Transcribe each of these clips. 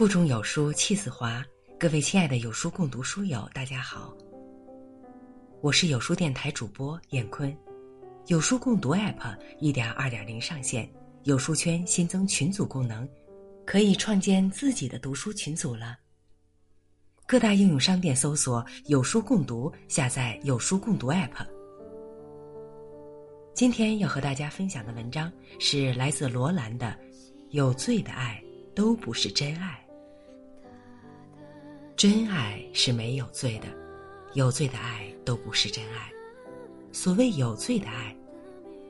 腹中有书气自华，各位亲爱的有书共读书友，大家好，我是有书电台主播燕坤。有书共读 App 一点二点零上线，有书圈新增群组功能，可以创建自己的读书群组了。各大应用商店搜索“有书共读”，下载有书共读 App。今天要和大家分享的文章是来自罗兰的《有罪的爱都不是真爱》。真爱是没有罪的，有罪的爱都不是真爱。所谓有罪的爱，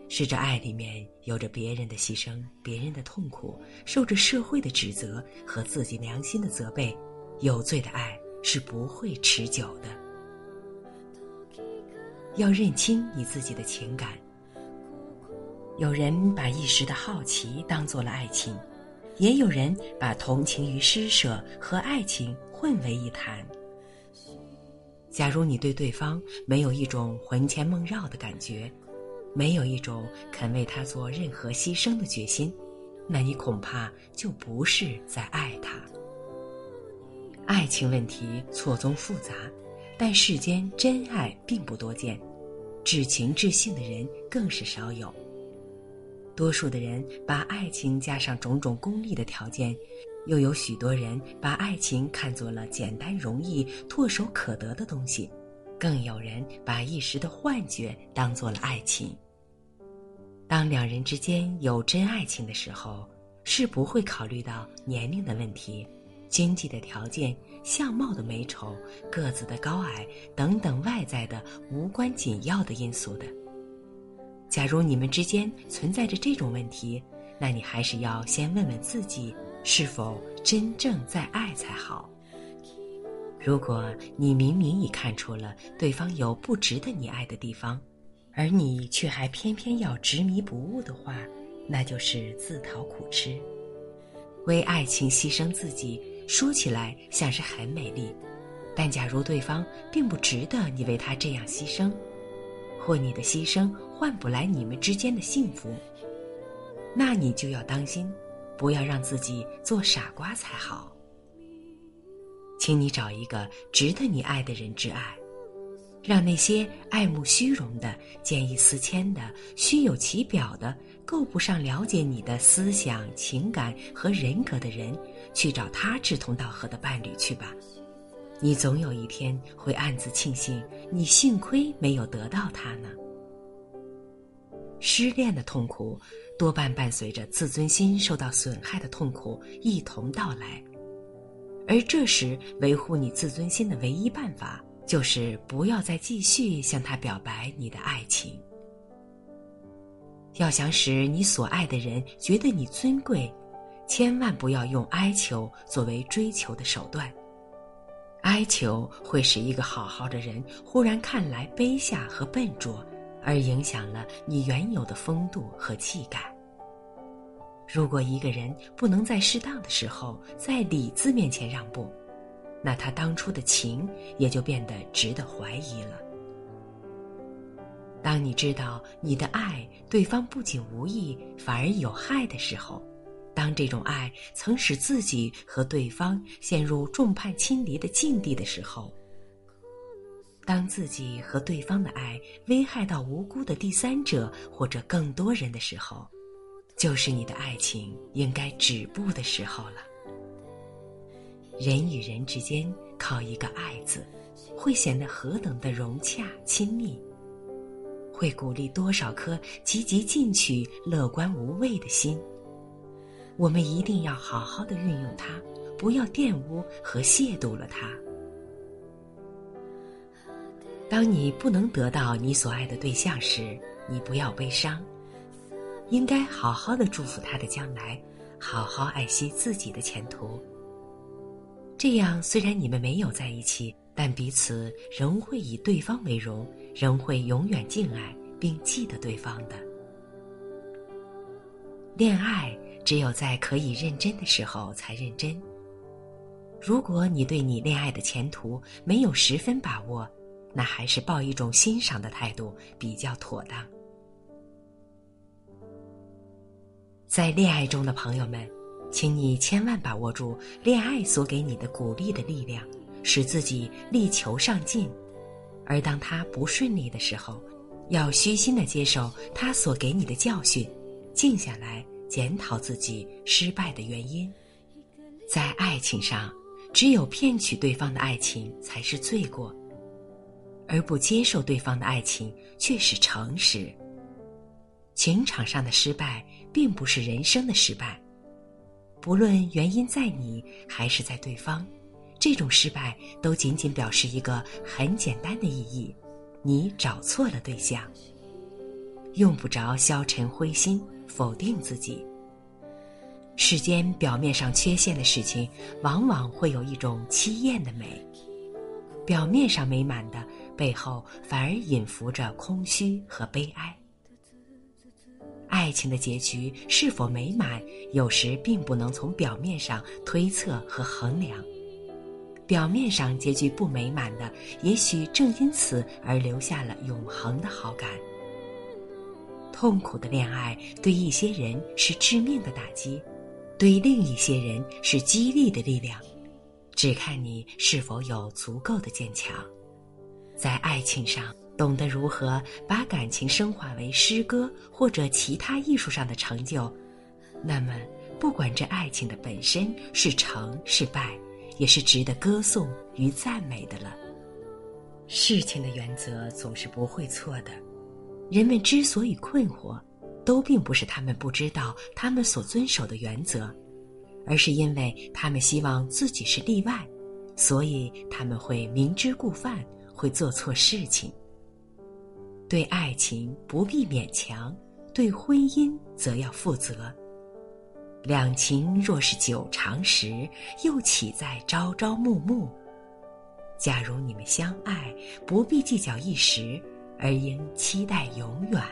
是这爱里面有着别人的牺牲、别人的痛苦，受着社会的指责和自己良心的责备。有罪的爱是不会持久的。要认清你自己的情感。有人把一时的好奇当做了爱情，也有人把同情与施舍和爱情混为一谈。假如你对对方没有一种魂牵梦绕的感觉，没有一种肯为他做任何牺牲的决心，那你恐怕就不是在爱他。爱情问题错综复杂，但世间真爱并不多见，至情至性的人更是少有。多数的人把爱情加上种种功利的条件，又有许多人把爱情看作了简单容易、唾手可得的东西，更有人把一时的幻觉当做了爱情。当两人之间有真爱情的时候，是不会考虑到年龄的问题、经济的条件、相貌的美丑、个子的高矮等等外在的无关紧要的因素的。假如你们之间存在着这种问题，那你还是要先问问自己是否真正在爱才好。如果你明明已看出了对方有不值得你爱的地方，而你却还偏偏要执迷不悟的话，那就是自讨苦吃。为爱情牺牲自己，说起来像是很美丽，但假如对方并不值得你为他这样牺牲。或你的牺牲换不来你们之间的幸福，那你就要当心，不要让自己做傻瓜才好。请你找一个值得你爱的人挚爱，让那些爱慕虚荣的、见异思迁的、虚有其表的、够不上了解你的思想、情感和人格的人，去找他志同道合的伴侣去吧。你总有一天会暗自庆幸，你幸亏没有得到他呢。失恋的痛苦，多半伴随着自尊心受到损害的痛苦一同到来，而这时维护你自尊心的唯一办法，就是不要再继续向他表白你的爱情。要想使你所爱的人觉得你尊贵，千万不要用哀求作为追求的手段。哀求会使一个好好的人忽然看来卑下和笨拙，而影响了你原有的风度和气概。如果一个人不能在适当的时候在理字面前让步，那他当初的情也就变得值得怀疑了。当你知道你的爱对方不仅无益，反而有害的时候，当这种爱曾使自己和对方陷入众叛亲离的境地的时候，当自己和对方的爱危害到无辜的第三者或者更多人的时候，就是你的爱情应该止步的时候了。人与人之间靠一个“爱”字，会显得何等的融洽亲密，会鼓励多少颗积极进取、乐观无畏的心。我们一定要好好的运用它，不要玷污和亵渎了它。当你不能得到你所爱的对象时，你不要悲伤，应该好好的祝福他的将来，好好爱惜自己的前途。这样，虽然你们没有在一起，但彼此仍会以对方为荣，仍会永远敬爱并记得对方的。恋爱。只有在可以认真的时候才认真。如果你对你恋爱的前途没有十分把握，那还是抱一种欣赏的态度比较妥当。在恋爱中的朋友们，请你千万把握住恋爱所给你的鼓励的力量，使自己力求上进。而当他不顺利的时候，要虚心的接受他所给你的教训，静下来检讨自己失败的原因。在爱情上，只有骗取对方的爱情才是罪过，而不接受对方的爱情却是诚实。情场上的失败，并不是人生的失败。不论原因在你还是在对方，这种失败都仅仅表示一个很简单的意义：你找错了对象。用不着消沉灰心，否定自己。世间表面上缺陷的事情，往往会有一种凄艳的美。表面上美满的背后，反而隐伏着空虚和悲哀。爱情的结局是否美满，有时并不能从表面上推测和衡量。表面上结局不美满的，也许正因此而留下了永恒的好感。痛苦的恋爱对一些人是致命的打击，对另一些人是激励的力量，只看你是否有足够的坚强，在爱情上。懂得如何把感情升华为诗歌或者其他艺术上的成就，那么不管这爱情的本身是成是败，也是值得歌颂与赞美的了。事情的原则总是不会错的，人们之所以困惑，都并不是他们不知道他们所遵守的原则，而是因为他们希望自己是例外，所以他们会明知故犯，会做错事情。对爱情不必勉强，对婚姻则要负责。两情若是久长时，又岂在朝朝暮暮？假如你们相爱，不必计较一时，而应期待永远。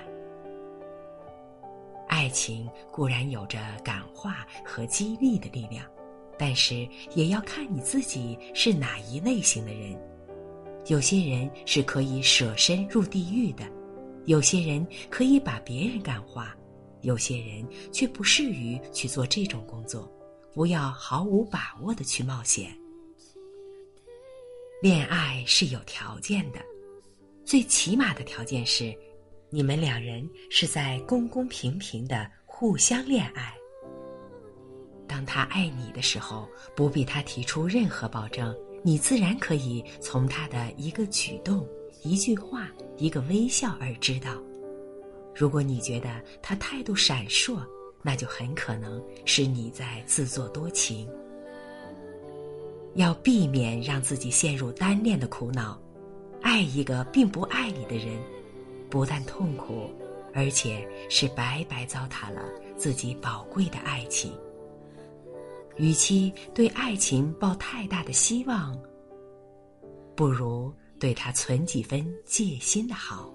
爱情固然有着感化和激励的力量，但是也要看你自己是哪一类型的人。有些人是可以舍身入地狱的，有些人可以把别人感化，有些人却不适于去做这种工作。不要毫无把握的去冒险。恋爱是有条件的，最起码的条件是，你们两人是在公公平平的互相恋爱。当他爱你的时候，不必他提出任何保证。你自然可以从他的一个举动、一句话、一个微笑而知道。如果你觉得他态度闪烁，那就很可能是你在自作多情。要避免让自己陷入单恋的苦恼，爱一个并不爱你的人，不但痛苦，而且是白白糟蹋了自己宝贵的爱情。与其对爱情抱太大的希望，不如对他存几分戒心的好。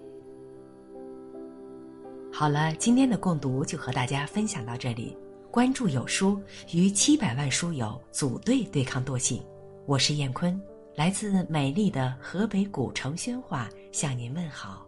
好了，今天的共读就和大家分享到这里。关注有书，与七百万书友组队对抗惰性。我是燕坤，来自美丽的河北古城宣化，向您问好。